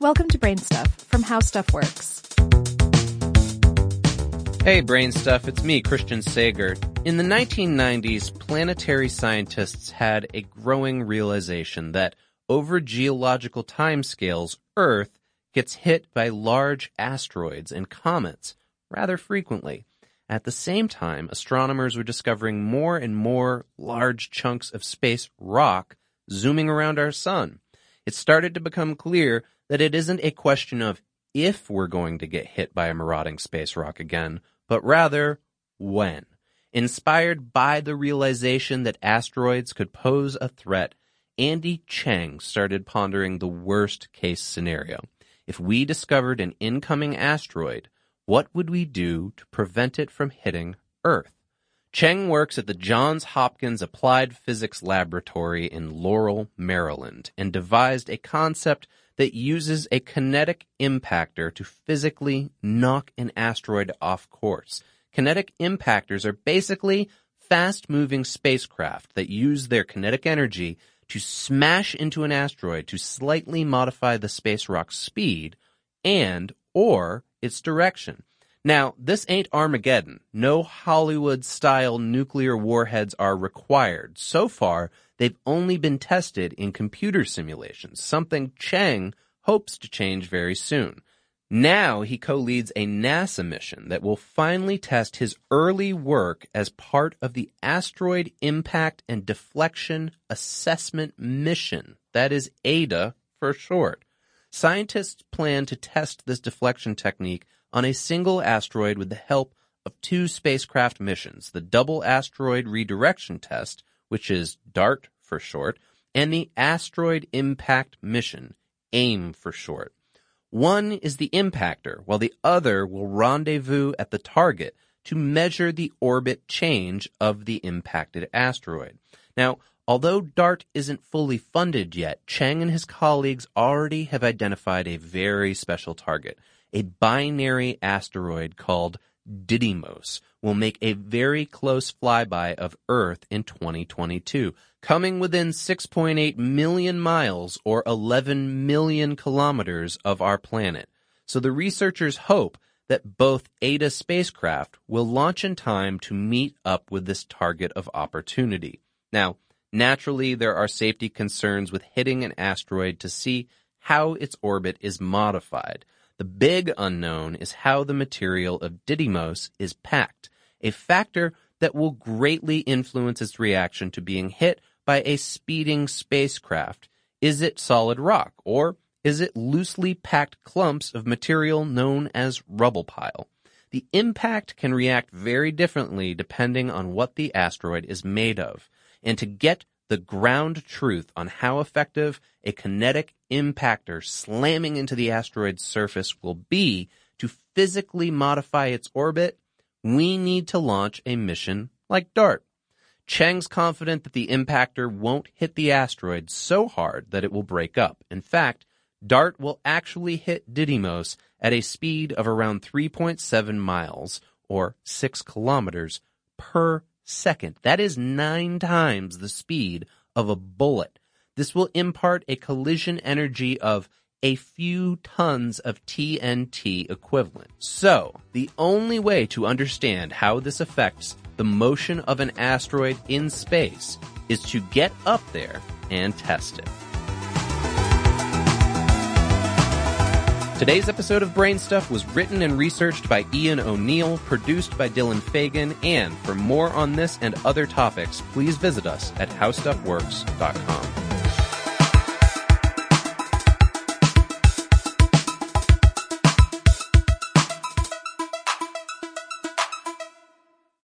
Welcome to Brain Stuff from How Stuff Works. Hey, Brain Stuff, it's me, Christian Sager. In the 1990s, planetary scientists had a growing realization that over geological timescales, Earth gets hit by large asteroids and comets rather frequently. At the same time, astronomers were discovering more and more large chunks of space rock zooming around our sun. It started to become clear that it isn't a question of if we're going to get hit by a marauding space rock again, but rather when. Inspired by the realization that asteroids could pose a threat, Andy Cheng started pondering the worst case scenario. If we discovered an incoming asteroid, what would we do to prevent it from hitting Earth? Cheng works at the Johns Hopkins Applied Physics Laboratory in Laurel, Maryland, and devised a concept that uses a kinetic impactor to physically knock an asteroid off course. Kinetic impactors are basically fast moving spacecraft that use their kinetic energy to smash into an asteroid to slightly modify the space rock's speed and or its direction. Now, this ain't Armageddon. No Hollywood style nuclear warheads are required. So far, they've only been tested in computer simulations, something Cheng hopes to change very soon. Now he co-leads a NASA mission that will finally test his early work as part of the Asteroid Impact and Deflection Assessment Mission. That is AIDA for short. Scientists plan to test this deflection technique on a single asteroid with the help of two spacecraft missions, the Double Asteroid Redirection Test, which is DART for short, and the Asteroid Impact Mission, AIM for short. One is the impactor, while the other will rendezvous at the target to measure the orbit change of the impacted asteroid. Now, although DART isn't fully funded yet, Cheng and his colleagues already have identified a very special target a binary asteroid called Didymos will make a very close flyby of Earth in 2022, coming within 6.8 million miles or 11 million kilometers of our planet. So the researchers hope that both AIDA spacecraft will launch in time to meet up with this target of opportunity. Now, naturally, there are safety concerns with hitting an asteroid to see how its orbit is modified. The big unknown is how the material of Didymos is packed, a factor that will greatly influence its reaction to being hit by a speeding spacecraft. Is it solid rock, or is it loosely packed clumps of material known as rubble pile? The impact can react very differently depending on what the asteroid is made of. And to get the ground truth on how effective a kinetic impactor slamming into the asteroid's surface will be to physically modify its orbit, we need to launch a mission like DART. Cheng's confident that the impactor won't hit the asteroid so hard that it will break up. In fact, DART will actually hit Didymos at a speed of around 3.7 miles or 6 kilometers per second. That is nine times the speed of a bullet. This will impart a collision energy of a few tons of TNT equivalent. So, the only way to understand how this affects the motion of an asteroid in space is to get up there and test it. Today's episode of Brain Stuff was written and researched by Ian O'Neill, produced by Dylan Fagan, and for more on this and other topics, please visit us at howstuffworks.com.